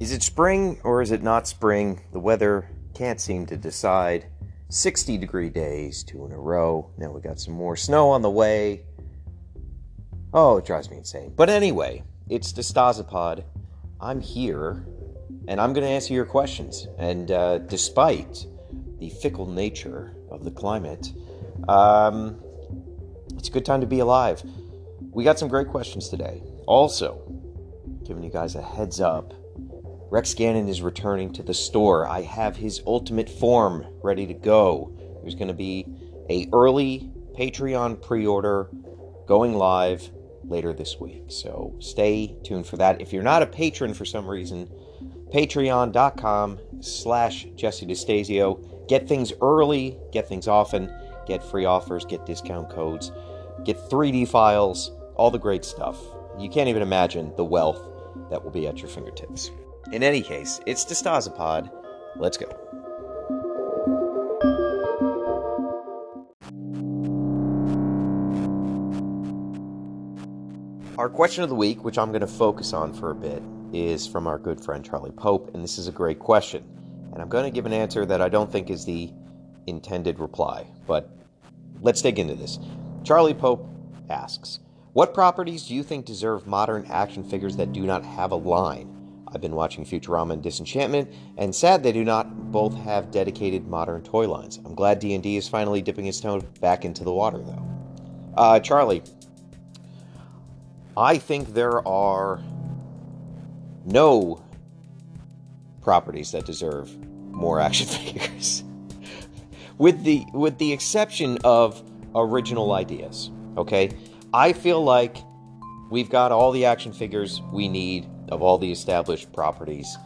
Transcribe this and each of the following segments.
Is it spring or is it not spring? The weather can't seem to decide. 60 degree days, two in a row. Now we got some more snow on the way. Oh, it drives me insane. But anyway, it's DeStasapod. I'm here, and I'm going to answer your questions. And uh, despite the fickle nature of the climate, um, it's a good time to be alive. We got some great questions today. Also, giving you guys a heads up Rex Gannon is returning to the store. I have his ultimate form ready to go. There's going to be a early Patreon pre-order going live later this week. So stay tuned for that. If you're not a patron for some reason, patreon.com slash Jesse DeStasio. Get things early, get things often, get free offers, get discount codes, get 3D files, all the great stuff. You can't even imagine the wealth that will be at your fingertips. In any case, it's DeStasapod. Let's go. Our question of the week, which I'm going to focus on for a bit, is from our good friend Charlie Pope, and this is a great question. And I'm going to give an answer that I don't think is the intended reply, but let's dig into this. Charlie Pope asks, What properties do you think deserve modern action figures that do not have a line? I've been watching Futurama and Disenchantment, and sad they do not both have dedicated modern toy lines. I'm glad D&D is finally dipping its toe back into the water, though. Uh, Charlie, I think there are no properties that deserve more action figures, with the with the exception of original ideas. Okay, I feel like we've got all the action figures we need of all the established properties.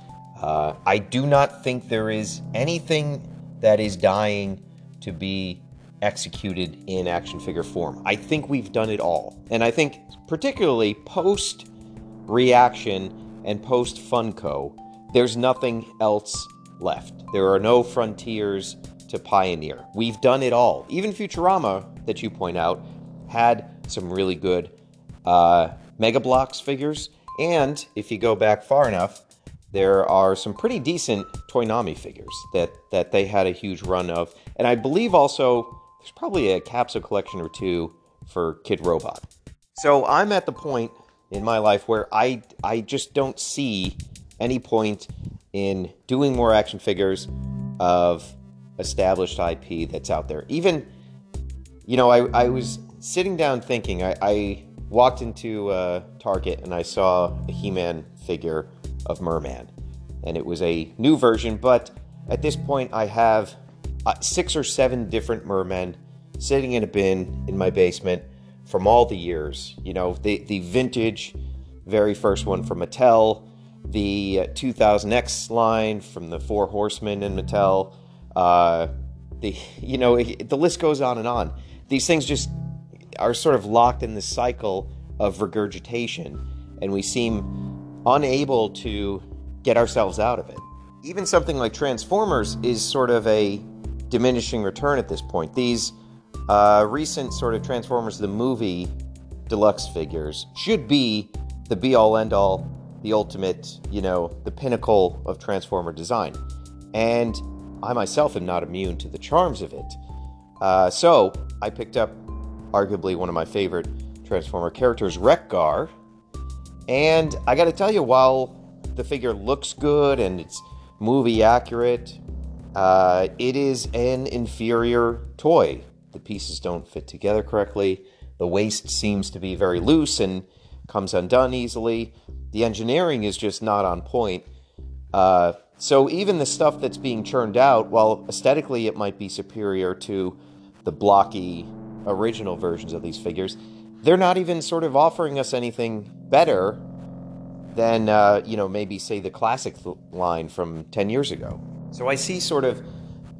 Uh, I do not think there is anything that is dying to be executed in action figure form. I think we've done it all. And I think, particularly post ReAction and post Funko, there's nothing else left. There are no frontiers to pioneer. We've done it all. Even Futurama, that you point out, had some really good uh, Mega Bloks figures and if you go back far enough, there are some pretty decent Toynami figures that, that they had a huge run of. And I believe also there's probably a capsule collection or two for Kidrobot. So I'm at the point in my life where I, I just don't see any point in doing more action figures of established IP that's out there. Even, you know, I, I was sitting down thinking, I, I walked into uh, Target and I saw a He Man figure of Merman. And it was a new version, but at this point I have uh, six or seven different Mermen sitting in a bin in my basement from all the years. You know, the, the vintage, very first one from Mattel, the 2000X line from the Four Horsemen and Mattel. Uh, the you know the list goes on and on. These things just are sort of locked in this cycle of regurgitation, and we seem unable to get ourselves out of it. Even something like Transformers is sort of a diminishing return at this point. These uh, recent sort of Transformers the movie deluxe figures should be the be all end all, the ultimate, you know, the pinnacle of Transformer design. And I myself am not immune to the charms of it. Uh, so I picked up arguably one of my favorite Transformer characters, Wreck-Gar. And I gotta tell you, while the figure looks good and it's movie accurate, uh, it is an inferior toy. The pieces don't fit together correctly. The waist seems to be very loose and comes undone easily. The engineering is just not on point. Uh, so even the stuff that's being churned out, while aesthetically it might be superior to the blocky original versions of these figures, they're not even sort of offering us anything better than, uh, you know, maybe say the classic line from 10 years ago. So I see sort of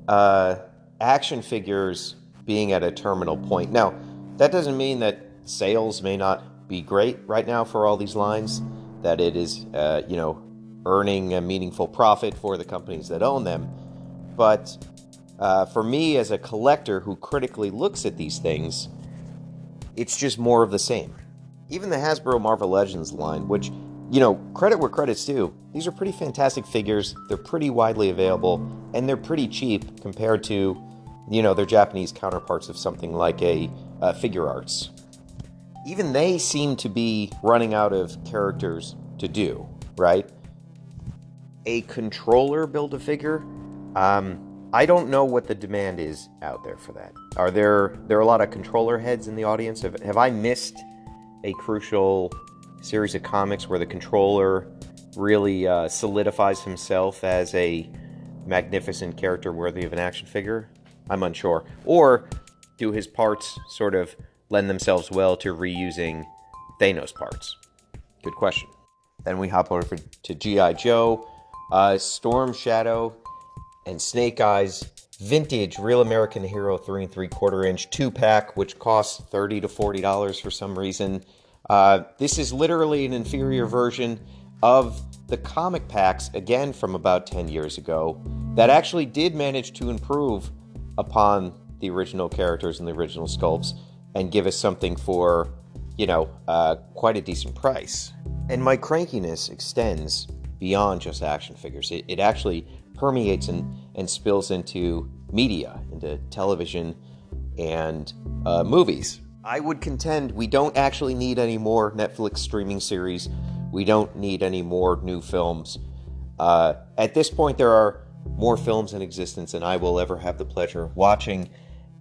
uh, action figures being at a terminal point. Now, that doesn't mean that sales may not be great right now for all these lines, that it is, uh, you know, earning a meaningful profit for the companies that own them. But uh, for me, as a collector who critically looks at these things, it's just more of the same. Even the Hasbro Marvel Legends line, which you know, credit where credit's due. These are pretty fantastic figures. They're pretty widely available, and they're pretty cheap compared to, you know, their Japanese counterparts of something like a uh, Figuarts. Even they seem to be running out of characters to do, right? A controller build a figure. Um, I don't know what the demand is out there for that. Are there there are a lot of controller heads in the audience? Have, have I missed a crucial series of comics where the controller really uh, solidifies himself as a magnificent character worthy of an action figure? I'm unsure. Or do his parts sort of lend themselves well to reusing Thanos parts? Good question. Then we hop over to G.I. Joe, uh, Storm Shadow, and Snake Eyes vintage Real American Hero 3 and 3 quarter inch 2 pack, which costs 30 to $40 for some reason. Uh, this is literally an inferior version of the comic packs, again from about 10 years ago, that actually did manage to improve upon the original characters and the original sculpts and give us something for, you know, uh, quite a decent price. And my crankiness extends beyond just action figures. It, it actually permeates and, and spills into media, into television and uh, movies. I would contend we don't actually need any more Netflix streaming series. We don't need any more new films. Uh, at this point, there are more films in existence than I will ever have the pleasure of watching.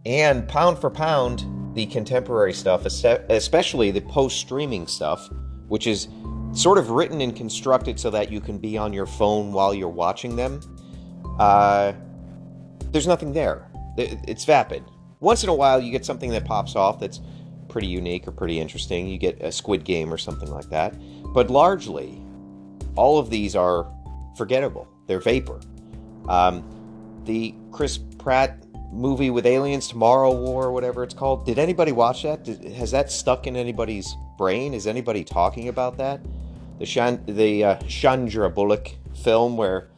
And pound for pound, the contemporary stuff, especially the post streaming stuff, which is sort of written and constructed so that you can be on your phone while you're watching them, uh, there's nothing there. It's vapid. Once in a while, you get something that pops off that's pretty unique or pretty interesting. You get a Squid Game or something like that. But largely, all of these are forgettable. They're vapor. Um, the Chris Pratt movie with aliens, Tomorrow War, whatever it's called. Did anybody watch that? Did, has that stuck in anybody's brain? Is anybody talking about that? The Shan- the uh, Sandra Bullock film where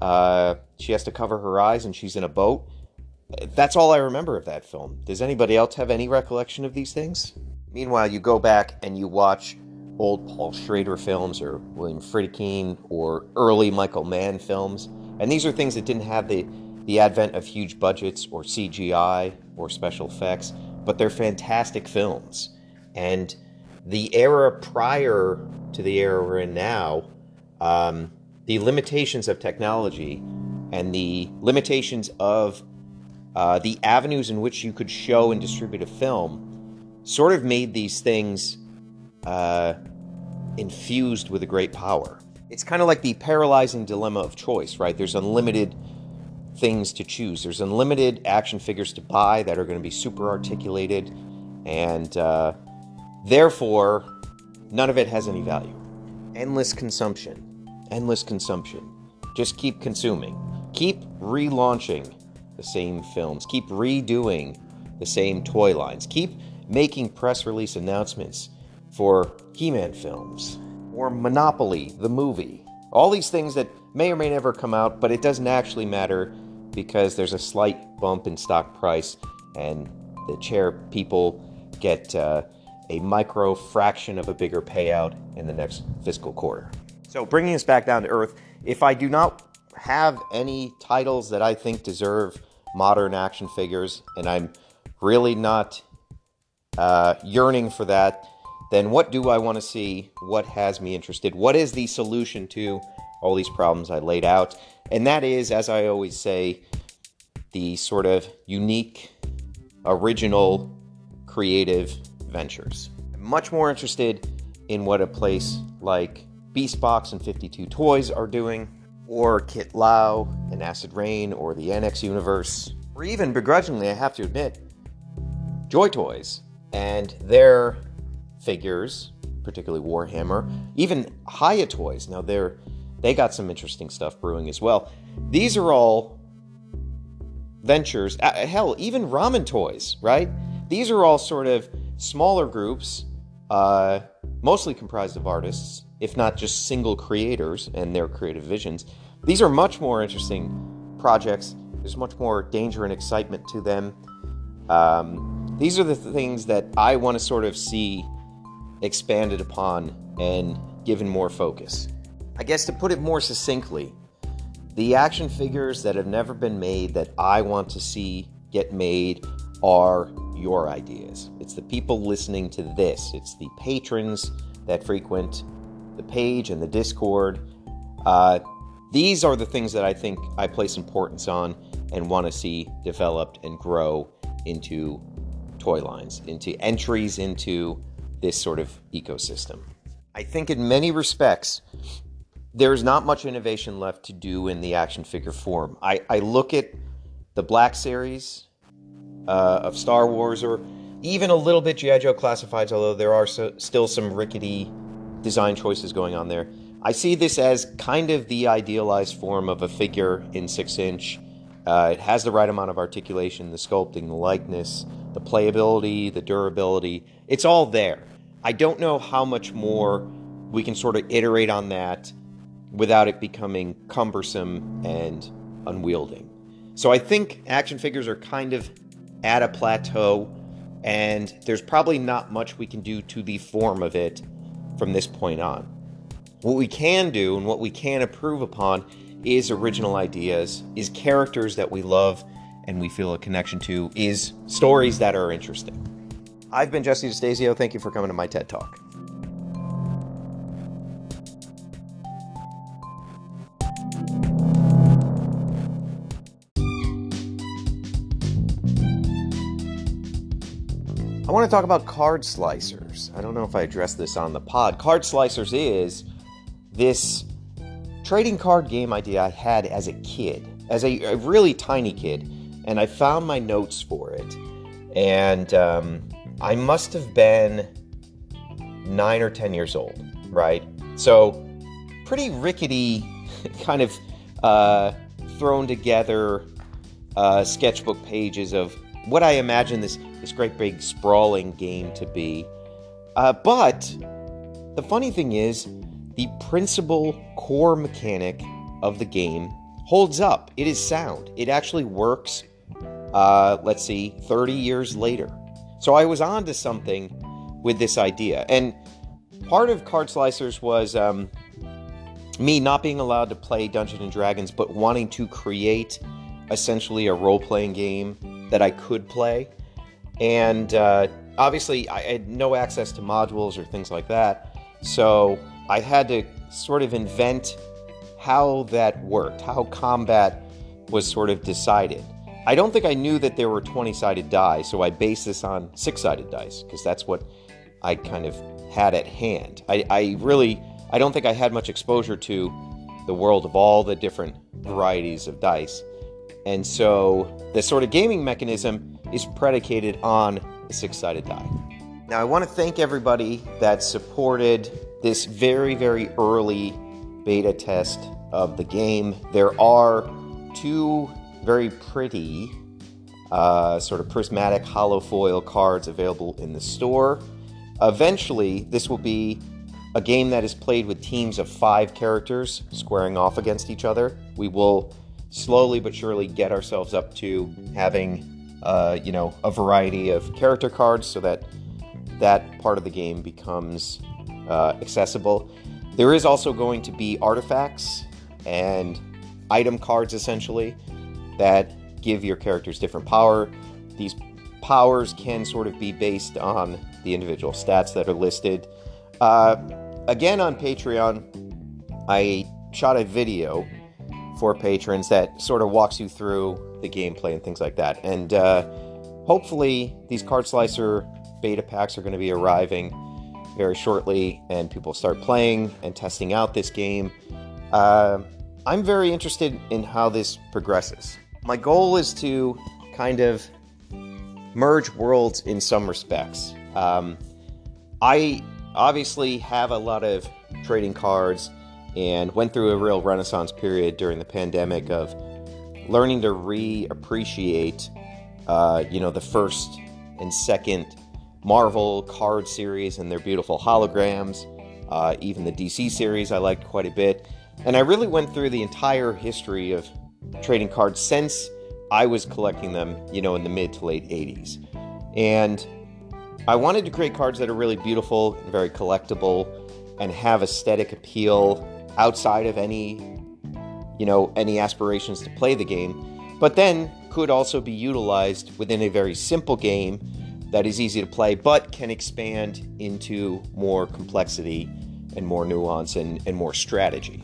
uh, she has to cover her eyes and she's in a boat that's all I remember of that film. Does anybody else have any recollection of these things? Meanwhile, you go back and you watch old Paul Schrader films or William Friedkin or early Michael Mann films, and these are things that didn't have the, the advent of huge budgets or CGI or special effects, but they're fantastic films. And the era prior to the era we're in now, um, the limitations of technology and the limitations of uh, the avenues in which you could show and distribute a film sort of made these things uh, infused with a great power. It's kind of like the paralyzing dilemma of choice, right? There's unlimited things to choose. There's unlimited action figures to buy that are going to be super articulated, and uh, therefore, none of it has any value. Endless consumption. Endless consumption. Just keep consuming. Keep relaunching the same films, keep redoing the same toy lines, keep making press release announcements for He Man films or Monopoly, the movie. All these things that may or may never come out, but it doesn't actually matter because there's a slight bump in stock price and the chair people get uh, a micro fraction of a bigger payout in the next fiscal quarter. So, bringing us back down to earth, if I do not have any titles that I think deserve modern action figures, and I'm really not uh, yearning for that, then what do I want to see? What has me interested? What is the solution to all these problems I laid out? And that is, as I always say, the sort of unique, original, creative ventures. I'm much more interested in what a place like Beastbox and 52 Toys are doing or Kit Lau and Acid Rain, or the NX universe, or even begrudgingly, I have to admit, Joy Toys and their figures, particularly Warhammer, even Hiya Toys. Now they're they got some interesting stuff brewing as well. These are all ventures. Uh, hell, even Ramen Toys, right? These are all sort of smaller groups, uh, mostly comprised of artists if not just single creators and their creative visions. These are much more interesting projects. There's much more danger and excitement to them. Um, these are the things that I want to sort of see expanded upon and given more focus. I guess to put it more succinctly, the action figures that have never been made that I want to see get made are your ideas. It's the people listening to this, it's the patrons that frequent the page and the Discord. Uh, these are the things that I think I place importance on and want to see developed and grow into toy lines, into entries into this sort of ecosystem. I think in many respects, there's not much innovation left to do in the action figure form. I, I look at the Black Series uh, of Star Wars, or even a little bit G.I. Joe Classifieds, although there are so, still some rickety design choices going on there. I see this as kind of the idealized form of a figure in six inch. Uh, it has the right amount of articulation, the sculpting, the likeness, the playability, the durability. It's all there. I don't know how much more we can sort of iterate on that without it becoming cumbersome and unwieldy. So I think action figures are kind of at a plateau, and there's probably not much we can do to the form of it from this point on. What we can do and what we can improve upon is original ideas, is characters that we love and we feel a connection to, is stories that are interesting. I've been Jesse DeStasio. Thank you for coming to my TED Talk. I want to talk about card slicers. I don't know if I addressed this on the pod. Card slicers is this trading card game idea I had as a kid, as a, a really tiny kid, and I found my notes for it. And um, I must have been nine or 10 years old, right? So, pretty rickety, kind of uh, thrown together uh, sketchbook pages of what I imagine this this great big sprawling game to be. Uh, but the funny thing is, the principal core mechanic of the game holds up. It is sound. It actually works. Uh, let's see, 30 years later. So I was on to something with this idea, and part of Card Slicers was um, me not being allowed to play Dungeons and Dragons, but wanting to create essentially a role playing game that I could play. And uh, obviously, I had no access to modules or things like that. So I had to sort of invent how that worked, how combat was sort of decided. I don't think I knew that there were 20 sided die, so I based this on six sided dice because that's what I kind of had at hand. I, I really, I don't think I had much exposure to the world of all the different varieties of dice. And so the sort of gaming mechanism is predicated on a six sided die. Now, I want to thank everybody that supported this very, very early beta test of the game. There are two very pretty, uh, sort of prismatic hollow foil cards available in the store. Eventually, this will be a game that is played with teams of five characters squaring off against each other. We will slowly but surely get ourselves up to having uh, you know, a variety of character cards so that that part of the game becomes uh, accessible. There is also going to be artifacts and item cards essentially that give your characters different power. These powers can sort of be based on the individual stats that are listed. Uh, again, on Patreon, I shot a video for patrons that sort of walks you through the gameplay and things like that. And uh, hopefully, these card slicer beta packs are going to be arriving very shortly, and people start playing and testing out this game. Uh, I'm very interested in how this progresses. My goal is to kind of merge worlds in some respects. Um, I obviously have a lot of trading cards and went through a real renaissance period during the pandemic of learning to reappreciate, uh, you know, the first and second Marvel card series and their beautiful holograms. Uh, even the DC series I liked quite a bit. And I really went through the entire history of trading cards since I was collecting them, you know, in the mid to late 80s. And I wanted to create cards that are really beautiful and very collectible and have aesthetic appeal outside of any, you know, any aspirations to play the game, but then could also be utilized within a very simple game that is easy to play, but can expand into more complexity and more nuance and, and more strategy.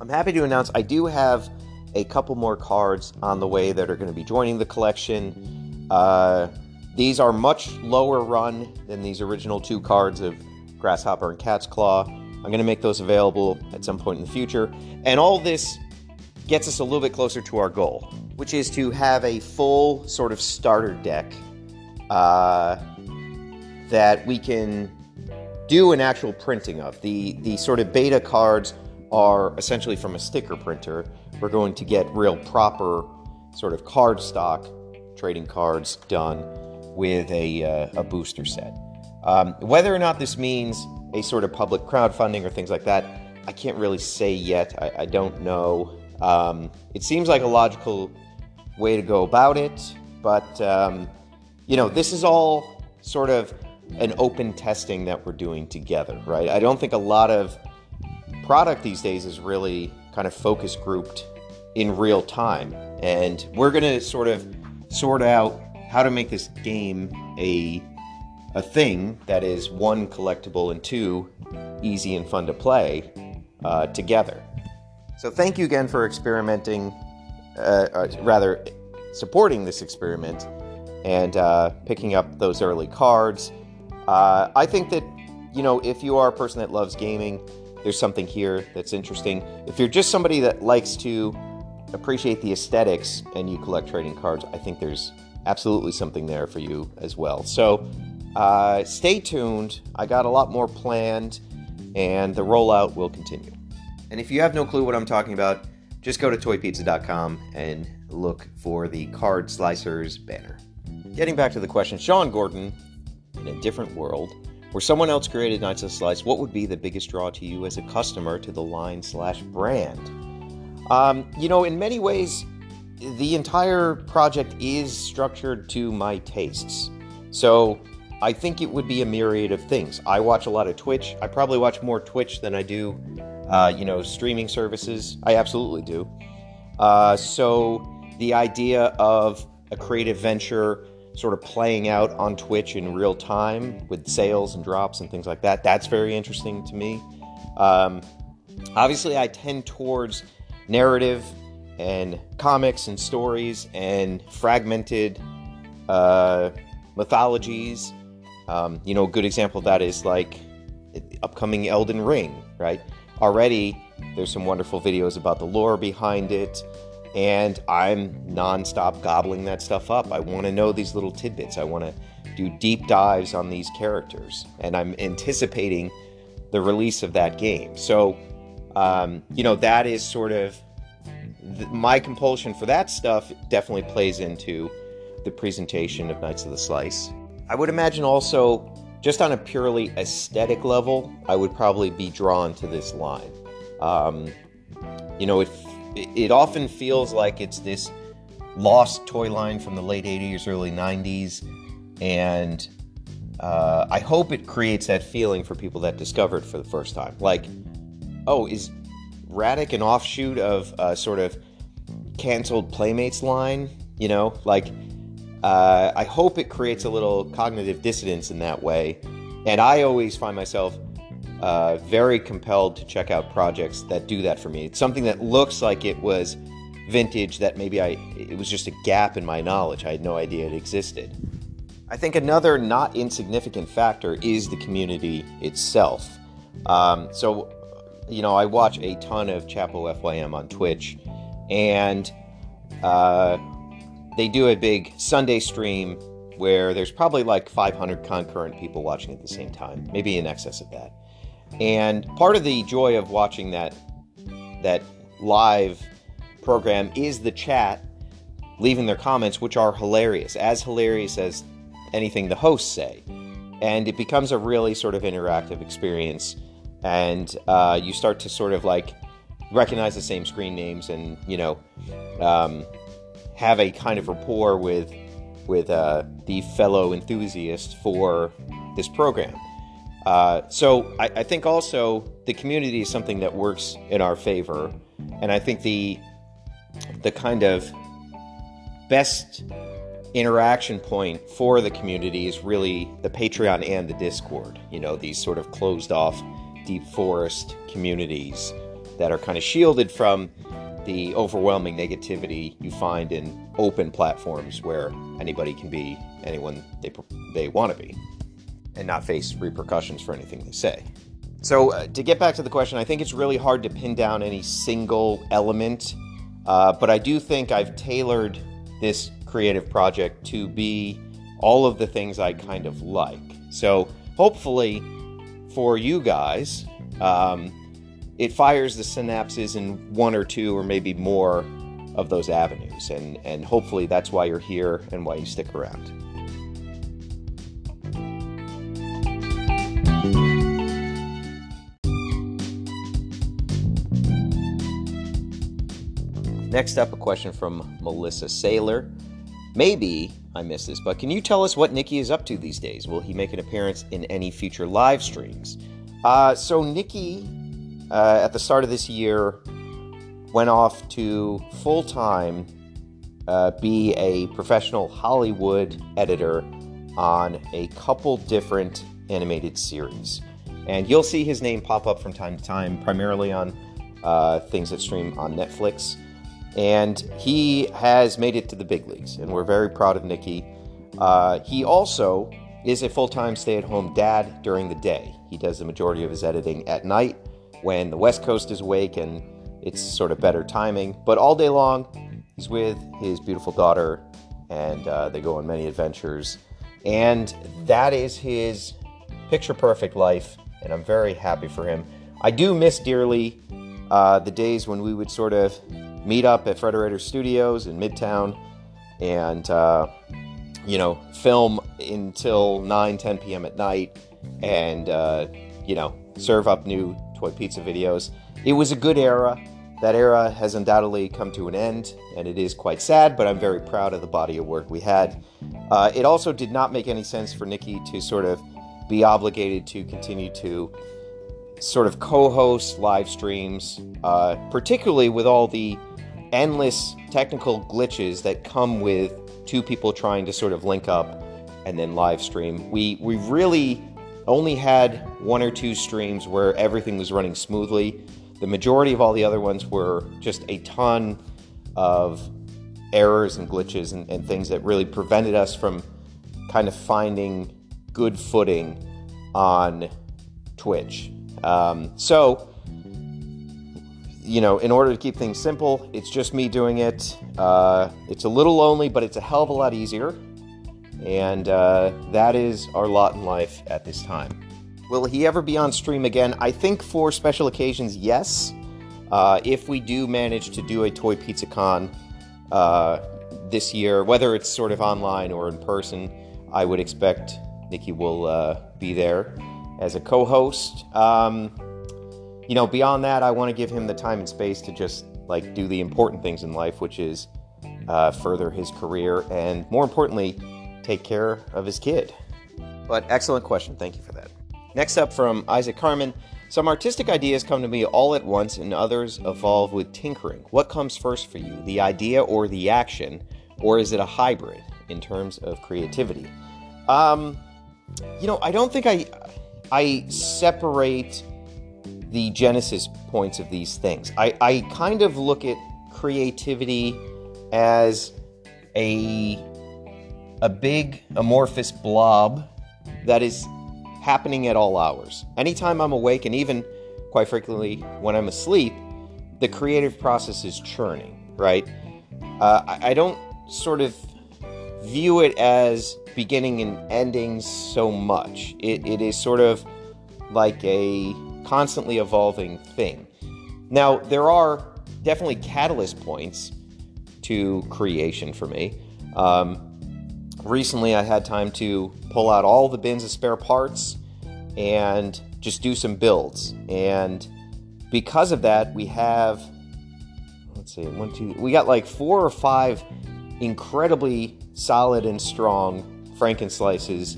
I'm happy to announce I do have a couple more cards on the way that are going to be joining the collection. Uh, these are much lower run than these original two cards of Grasshopper and Cat's Claw. I'm going to make those available at some point in the future. And all this gets us a little bit closer to our goal, which is to have a full sort of starter deck uh, that we can do an actual printing of. The, the sort of beta cards are essentially from a sticker printer. We're going to get real proper sort of card stock trading cards done with a, uh, a booster set. Um, whether or not this means a sort of public crowdfunding or things like that, I can't really say yet. I, I don't know. Um, it seems like a logical way to go about it, but um, you know, this is all sort of an open testing that we're doing together, right? I don't think a lot of product these days is really kind of focus grouped in real time. And we're to sort of sort out how to make this game a a thing that is one collectible and two easy and fun to play uh, together. So thank you again for experimenting, uh, uh, rather supporting this experiment and uh, picking up those early cards. Uh, I think that you know if you are a person that loves gaming, there's something here that's interesting. If you're just somebody that likes to appreciate the aesthetics and you collect trading cards, I think there's absolutely something there for you as well. So uh, stay tuned. I got a lot more planned, and the rollout will continue. And if you have no clue what I'm talking about, just go to toypizza.com and look for the card slicers banner. Getting back to the question, Sean Gordon, in a different world, where someone else created Knights of Slice, what would be the biggest draw to you as a customer to the line slash brand? Um, you know, in many ways, the entire project is structured to my tastes. So I think it would be a myriad of things. I watch a lot of Twitch. I probably watch more Twitch than I do, uh, you know, streaming services. I absolutely do. Uh, so the idea of a creative venture sort of playing out on Twitch in real time with sales and drops and things like that. That's very interesting to me. Um, obviously, I tend towards narrative and comics and stories and fragmented uh, mythologies. Um, you know, a good example of that is like upcoming Elden Ring, right? Already, there's some wonderful videos about the lore behind it and I'm nonstop gobbling that stuff up. I want to know these little tidbits. I want to do deep dives on these characters, and I'm anticipating the release of that game. So, um, you know, that is sort of th- my compulsion for that stuff. Definitely plays into the presentation of Knights of the Slice. I would imagine also, just on a purely aesthetic level, I would probably be drawn to this line. Um, you know, if it often feels like it's this lost toy line from the late 80s, early 90s. And uh, I hope it creates that feeling for people that discover it for the first time. Like, oh, is Radek an offshoot of a sort of canceled Playmates line? You know, like, uh, I hope it creates a little cognitive dissonance in that way. And I always find myself uh, very compelled to check out projects that do that for me. It's something that looks like it was vintage that maybe I it was just a gap in my knowledge. I had no idea it existed. I think another not insignificant factor is the community itself. Um, so, you know, I watch a ton of Chapo FYM on Twitch, and uh, they do a big Sunday stream where there's probably like 500 concurrent people watching at the same time, maybe in excess of that. And part of the joy of watching that that live program is the chat leaving their comments, which are hilarious, as hilarious as anything the hosts say. And it becomes a really sort of interactive experience. And uh, you start to sort of like recognize the same screen names and, you know, um, have a kind of rapport with with uh, the fellow enthusiast for this program. Uh, so I, I, think also the community is something that works in our favor, and I think the the kind of best interaction point for the community is really the Patreon and the Discord. You know, these sort of closed off deep forest communities that are kind of shielded from the overwhelming negativity you find in open platforms where anybody can be anyone they they want to be and not face repercussions for anything they say. So, uh, to get back to the question, I think it's really hard to pin down any single element, uh, but I do think I've tailored this creative project to be all of the things I kind of like. So, hopefully, for you guys, um, it fires the synapses in one or two or maybe more of those avenues. And, and hopefully, that's why you're here and why you stick around. Next up, a question from Melissa Saylor. Maybe I missed this, but can you tell us what Nikki is up to these days? Will he make an appearance in any future live streams? Uh, so, Nikki, uh, at the start of this year, went off to full time uh, be a professional Hollywood editor on a couple different animated series. And you'll see his name pop up from time to time, primarily on uh, things that stream on Netflix and he has made it to the big leagues, and we're very proud of Nikki. Uh, he also is a full time stay at home dad during the day. He does the majority of his editing at night when the West Coast is awake and it's sort of better timing. But all day long, he's with his beautiful daughter and uh, they go on many adventures. And that is his picture perfect life, and I'm very happy for him. I do miss dearly uh, the days when we would sort of meet up at Frederator Studios in Midtown and, uh, you know, film until 9, 10 p.m. at night and, uh, you know, serve up new toy pizza videos. It was a good era. That era has undoubtedly come to an end, and it is quite sad, but I'm very proud of the body of work we had. Uh, it also did not make any sense for Nikki to sort of be obligated to continue to sort of co host live streams, uh, particularly with all the endless technical glitches that come with two people trying to sort of link up and then live stream. We we really only had one or two streams where everything was running smoothly. The majority of all the other ones were just a ton of errors and glitches and, and things that really prevented us from kind of finding good footing on Twitch. Um, so you know, in order to keep things simple, it's just me doing it. Uh, it's a little lonely, but it's a hell of a lot easier. And uh, that is our lot in life at this time. Will he ever be on stream again? I think for special occasions, yes. Uh, if we do manage to do a Toy Pizza Con uh, this year, whether it's sort of online or in person, I would expect Nikki will uh, be there as a co host. Um, you know, beyond that, I want to give him the time and space to just like do the important things in life, which is uh, further his career and more importantly, take care of his kid. But excellent question. Thank you for that. Next up from Isaac Carmen. Some artistic ideas come to me all at once and others evolve with tinkering. What comes first for you, the idea or the action, or is it a hybrid in terms of creativity? Um, you know, I don't think I I separate the genesis points of these things. I, I kind of look at creativity as a a big amorphous blob that is happening at all hours. Anytime I'm awake, and even quite frequently when I'm asleep, the creative process is churning, right? Uh, I, don't sort of view it as beginning and ending so much. It, it is sort of like a constantly evolving thing. Now, there are definitely catalyst points to creation for me. Um, recently, I had time to pull out all the bins of spare parts and just do some builds. And because of that, we have, let's see, one, two, we got like four or five incredibly solid and strong Franken slices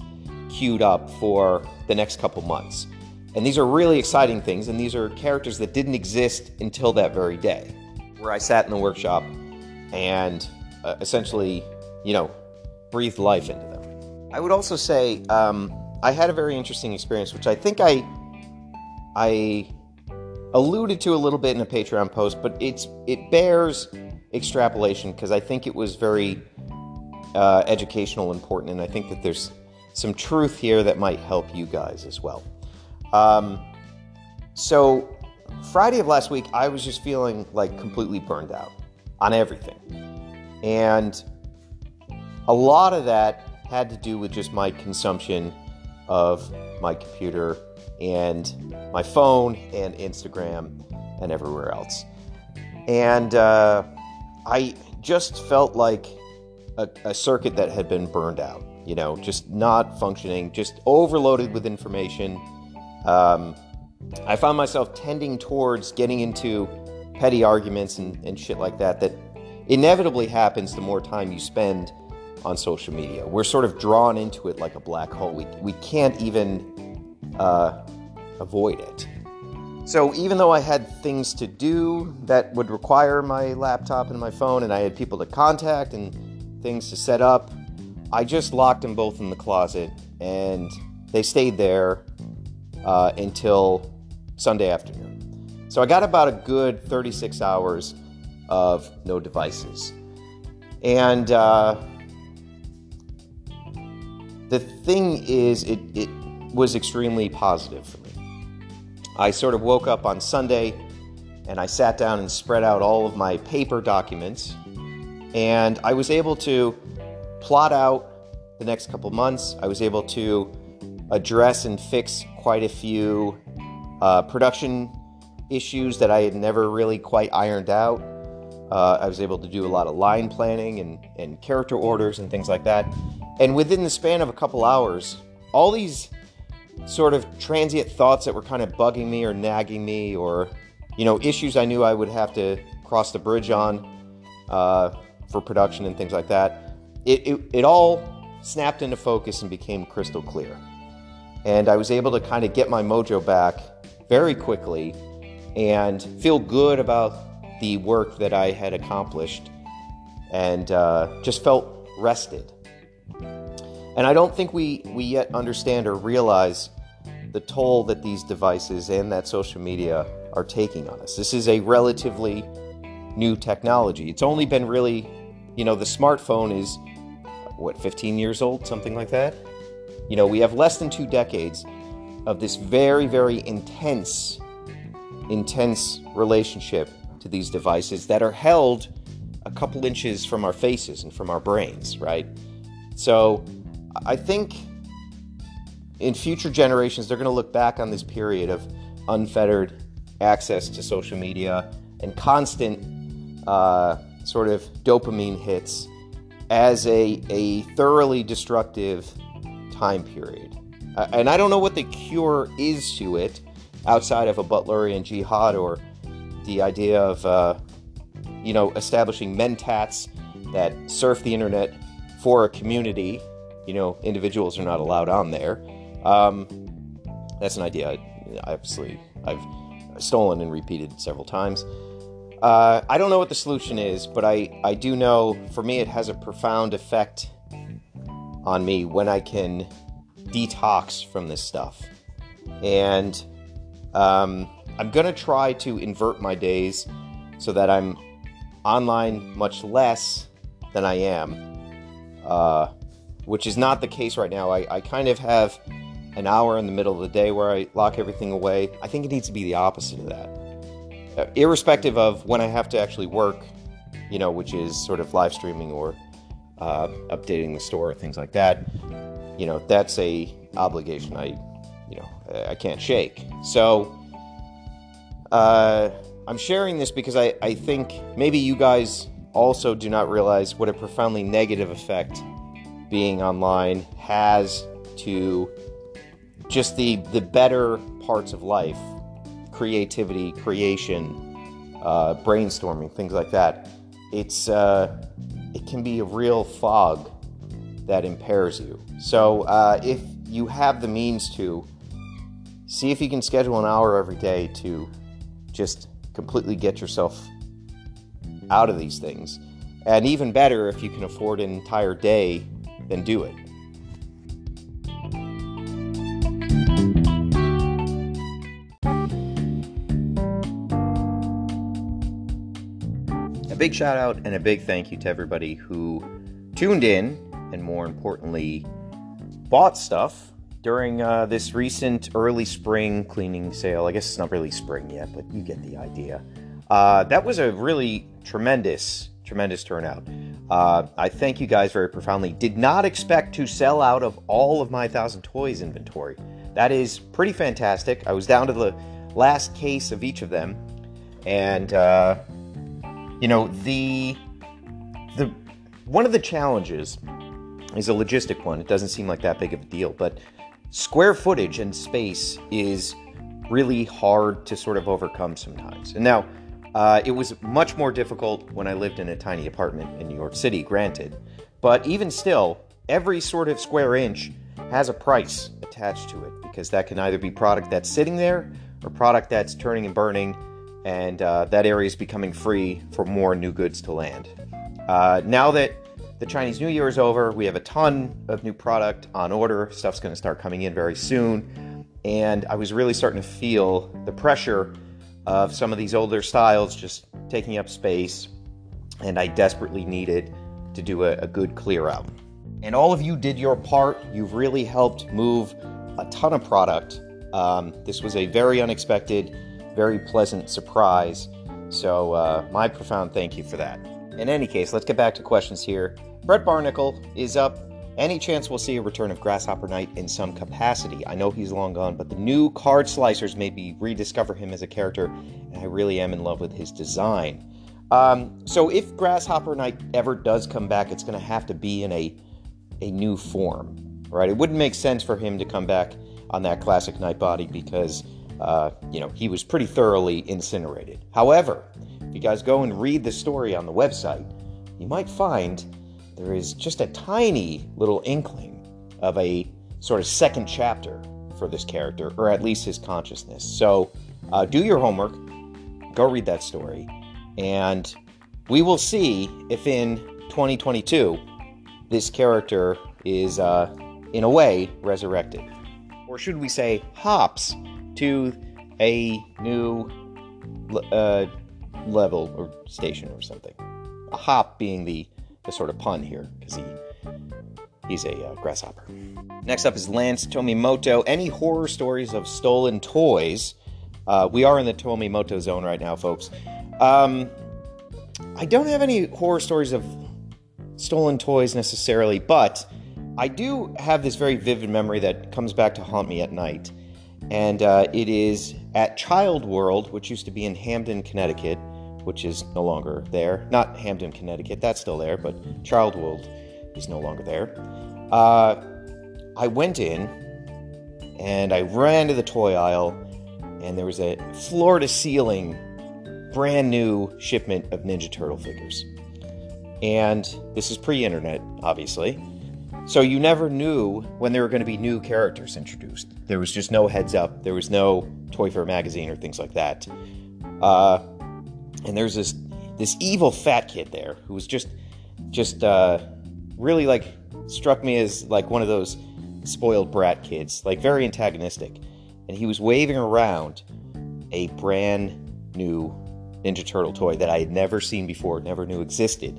queued up for the next couple months. And these are really exciting things, and these are characters that didn't exist until that very day, where I sat in the workshop and uh, essentially, you know, breathed life into them. I would also say um, I had a very interesting experience, which I think I I alluded to a little bit in a Patreon post, but it's it bears extrapolation because I think it was very uh, educational, important, and I think that there's some truth here that might help you guys as well. Um, so Friday of last week, I was just feeling like completely burned out on everything, and a lot of that had to do with just my consumption of my computer and my phone and Instagram and everywhere else. And uh, I just felt like a, a, circuit that had been burned out, you know, just not functioning, just overloaded with information. Um, I found myself tending towards getting into petty arguments and, and shit like that, that inevitably happens the more time you spend on social media. We're sort of drawn into it like a black hole. We, we can't even uh, avoid it. So even though I had things to do that would require my laptop and my phone, and I had people to contact and things to set up, I just locked them both in the closet, and they stayed there uh, until Sunday afternoon. So I got about a good 36 hours of no devices. And uh, the thing is, it, it was extremely positive for me. I sort of woke up on Sunday and I sat down and spread out all of my paper documents, and I was able to plot out the next couple months. I was able to address and fix quite a few uh, production issues that I had never really quite ironed out. Uh, I was able to do a lot of line planning and, and character orders and things like that. And within the span of a couple hours, all these sort of transient thoughts that were kind of bugging me or nagging me or, you know, issues I knew I would have to cross the bridge on uh, for production and things like that, it, it, it all snapped into focus and became crystal clear. And I was able to kind of get my mojo back very quickly and feel good about the work that I had accomplished and uh, just felt rested. And I don't think we, we yet understand or realize the toll that these devices and that social media are taking on us. This is a relatively new technology. It's only been really, you know, the smartphone is, what, 15 years old, something like that? You know, we have less than two decades of this very, very intense, intense relationship to these devices that are held a couple inches from our faces and from our brains, right? So, I think in future generations, they're going to look back on this period of unfettered access to social media and constant uh, sort of dopamine hits as a, a thoroughly destructive time period. Uh, and I don't know what the cure is to it outside of a Butlerian jihad or the idea of, uh, you know, establishing mentats that surf the internet for a community you know, individuals are not allowed on there. Um, that's an idea, I, obviously, I've stolen and repeated several times. Uh, I don't know what the solution is, but I, I do know for me it has a profound effect on me when I can detox from this stuff. And um, I'm going to try to invert my days so that I'm online much less than I am. Uh, which is not the case right now. I, I kind of have an hour in the middle of the day where I lock everything away. I think it needs to be the opposite of that. Uh, irrespective of when I have to actually work, you know, which is sort of live streaming or uh, updating the store, or things like that. You know, that's a obligation I, you know, I can't shake. So, uh, I'm sharing this because I, I think maybe you guys also do not realize what a profoundly negative effect being online has to just the the better parts of life creativity creation uh, brainstorming things like that it's uh, it can be a real fog that impairs you so uh, if you have the means to, see if you can schedule an hour every day to just completely get yourself out of these things. And even better, if you can afford an entire day, then do it. A big shout out and a big thank you to everybody who tuned in and, more importantly, bought stuff during uh, this recent early spring cleaning sale. I guess it's not really spring yet, but you get the idea. Uh, that was a really tremendous, tremendous turnout. Uh, I thank you guys very profoundly. Did not expect to sell out of all of my Thousand Toys inventory. That is pretty fantastic. I was down to the last case of each of them, and uh, you know the the one of the challenges is a logistic one. It doesn't seem like that big of a deal, but square footage and space is really hard to sort of overcome sometimes. And now, uh, it was much more difficult when I lived in a tiny apartment in New York City, granted. But even still, every sort of square inch has a price attached to it because that can either be product that's sitting there or product that's turning and burning, and uh, that area is becoming free for more new goods to land. Uh, now that the Chinese New Year is over. We have a ton of new product on order. Stuff's going to start coming in very soon. And I was really starting to feel the pressure of some of these older styles just taking up space. And I desperately needed to do a, a good clear out. And all of you did your part. You've really helped move a ton of product. Um, this was a very unexpected, very pleasant surprise. So, uh, my profound thank you for that. In any case, let's get back to questions here. Brett Barnicle is up. Any chance we'll see a return of Grasshopper Knight in some capacity? I know he's long gone, but the new card slicers maybe rediscover him as a character, and I really am in love with his design. Um, so if Grasshopper Knight ever does come back, it's going to have to be in a a new form, right? It wouldn't make sense for him to come back on that classic Knight body because uh, you know he was pretty thoroughly incinerated. However, if you guys go and read the story on the website, you might find there is just a tiny little inkling of a sort of second chapter for this character, or at least his consciousness. So uh, do your homework, go read that story, and we will see if in 2022 this character is, uh, in a way, resurrected. Or should we say, hops to a new uh, level or station or something. A hop being the sort of pun here because he he's a uh, grasshopper. Next up is Lance Tomimoto. Any horror stories of stolen toys? Uh, we are in the Tomimoto zone right now, folks. Um, I don't have any horror stories of stolen toys necessarily, but I do have this very vivid memory that comes back to haunt me at night. And uh, it is at Child World, which used to be in Hamden, Connecticut which is no longer there. Not Hamden, Connecticut, that's still there, but Child World is no longer there. Uh, I went in and I ran to the toy aisle, and there was a floor to ceiling, brand new shipment of Ninja Turtle figures. And this is pre internet, obviously. So you never knew when there were going to be new characters introduced. There was just no heads up. There was no Toy Fair magazine or things like that. Uh, and there's this this evil fat kid there who was just just uh, really like struck me as like one of those spoiled brat kids, like very antagonistic. And he was waving around a brand new Ninja Turtle toy that I had never seen before, never knew existed.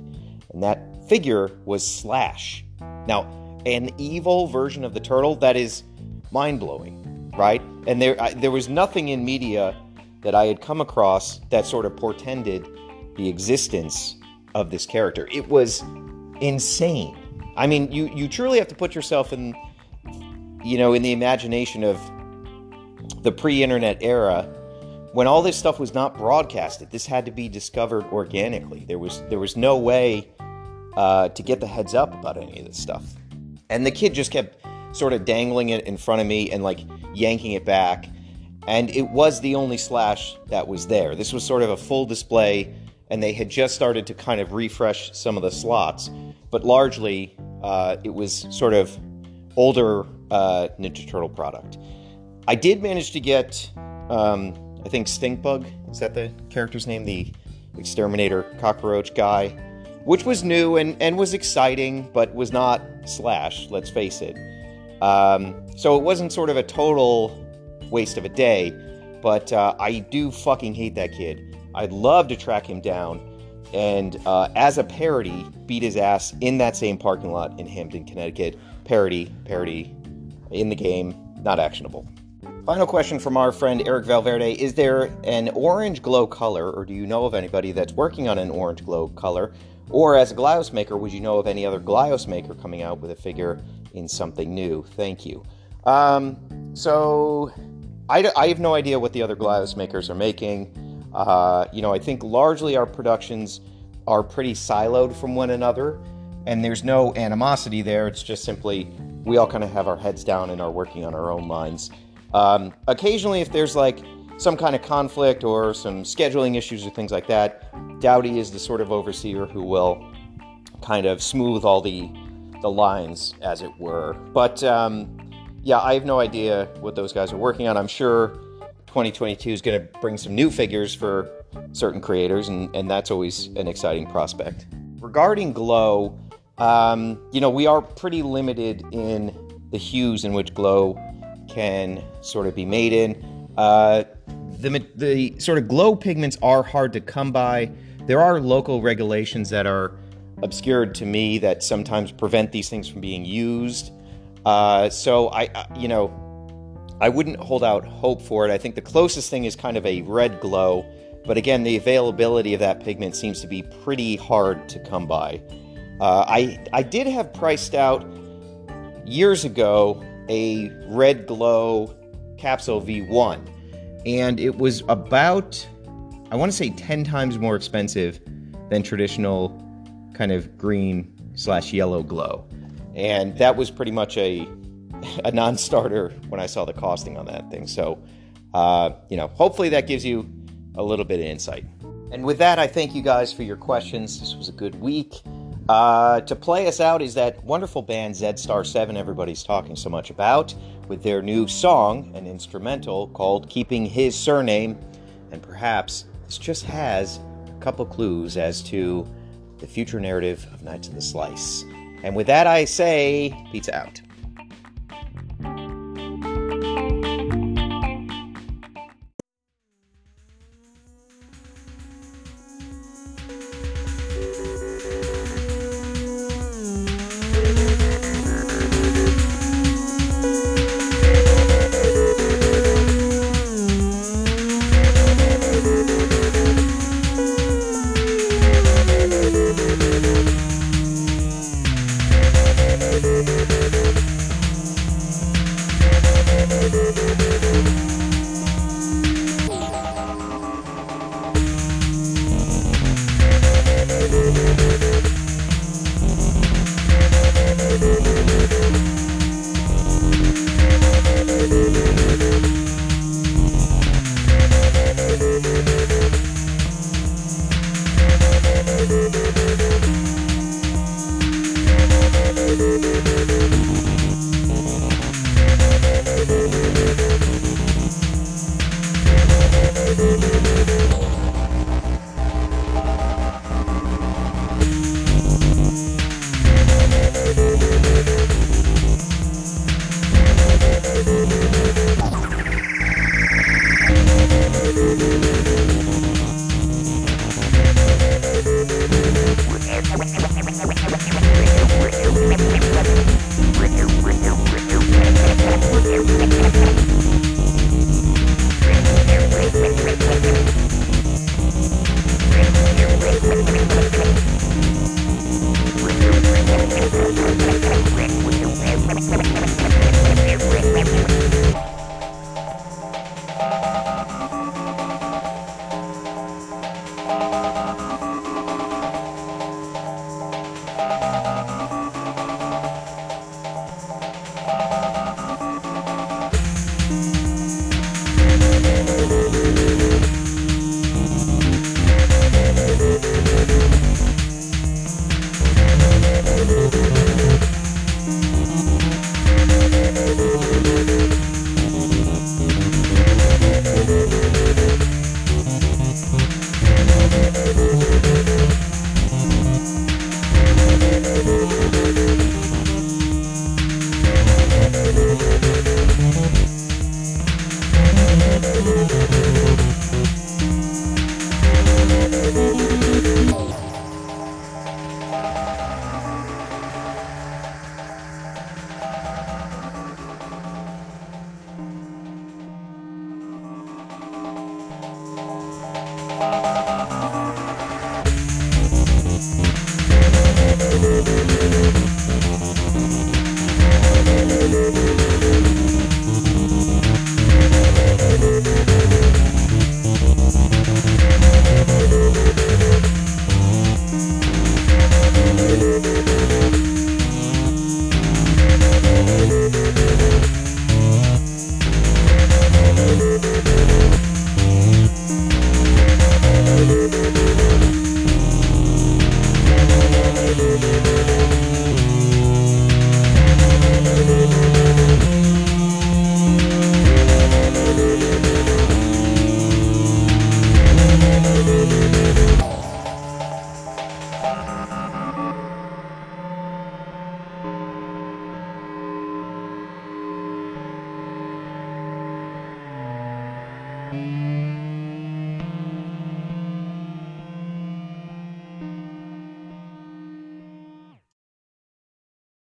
And that figure was Slash. Now, an evil version of the turtle that is mind blowing, right? And there, I, there was nothing in media that I had come across that sort of portended the existence of this character. It was insane. I mean, you you truly have to put yourself in you know, in the imagination of the pre-internet era when all this stuff was not broadcasted. This had to be discovered organically. There was there was no way uh, to get the heads up about any of this stuff. And the kid just kept sort of dangling it in front of me and like yanking it back and it was the only slash that was there. This was sort of a full display, and they had just started to kind of refresh some of the slots, but largely uh, it was sort of older uh, Ninja Turtle product. I did manage to get, um, I think Stinkbug is that the character's name, the exterminator cockroach guy, which was new and, and was exciting, but was not Slash. Let's face it. Um, so it wasn't sort of a total waste of a day, but uh, I do fucking hate that kid. I'd love to track him down and, uh, as a parody, beat his ass in that same parking lot in Hamden, Connecticut. Parody, parody in the game, not actionable. Final question from our friend Eric Valverde Is there an orange glow color, or do you know of anybody that's working on an orange glow color? Or as a Glyos maker, would you know of any other Glyos maker coming out with a figure in something new? Thank you. Um, so I, I have no idea what the other Glyos makers are making. Uh, you know, I think largely our productions are pretty siloed from one another, and there's no animosity there. It's just simply we all kind of have our heads down and are working on our own lines. Um, occasionally, if there's like some kind of conflict or some scheduling issues or things like that, Rawley is the sort of overseer who will kind of smooth all the the lines, as it were. But um, yeah, I have no idea what those guys are working on. I'm sure 2022 is going to bring some new figures for certain creators, and, and that's always an exciting prospect. Regarding Glow, um, you know, we are pretty limited in the hues in which Glow can sort of be made in. Uh, the, the sort of glow pigments are hard to come by. There are local regulations that are obscured to me that sometimes prevent these things from being used. Uh, so I, you know, I wouldn't hold out hope for it. I think the closest thing is kind of a red glow, but again, the availability of that pigment seems to be pretty hard to come by. Uh, I I did have priced out years ago a red glow capsule V1, and it was about I want to say ten times more expensive than traditional kind of green slash yellow glow. And that was pretty much a, a non starter when I saw the costing on that thing. So, uh, you know, hopefully that gives you a little bit of insight. And with that, I thank you guys for your questions. This was a good week. Uh, to play us out is that wonderful band Z Star 7 everybody's talking so much about with their new song, an instrumental called Keeping His Surname. And perhaps this just has a couple clues as to the future narrative of Knights of the Slice. And with that, I say, pizza out.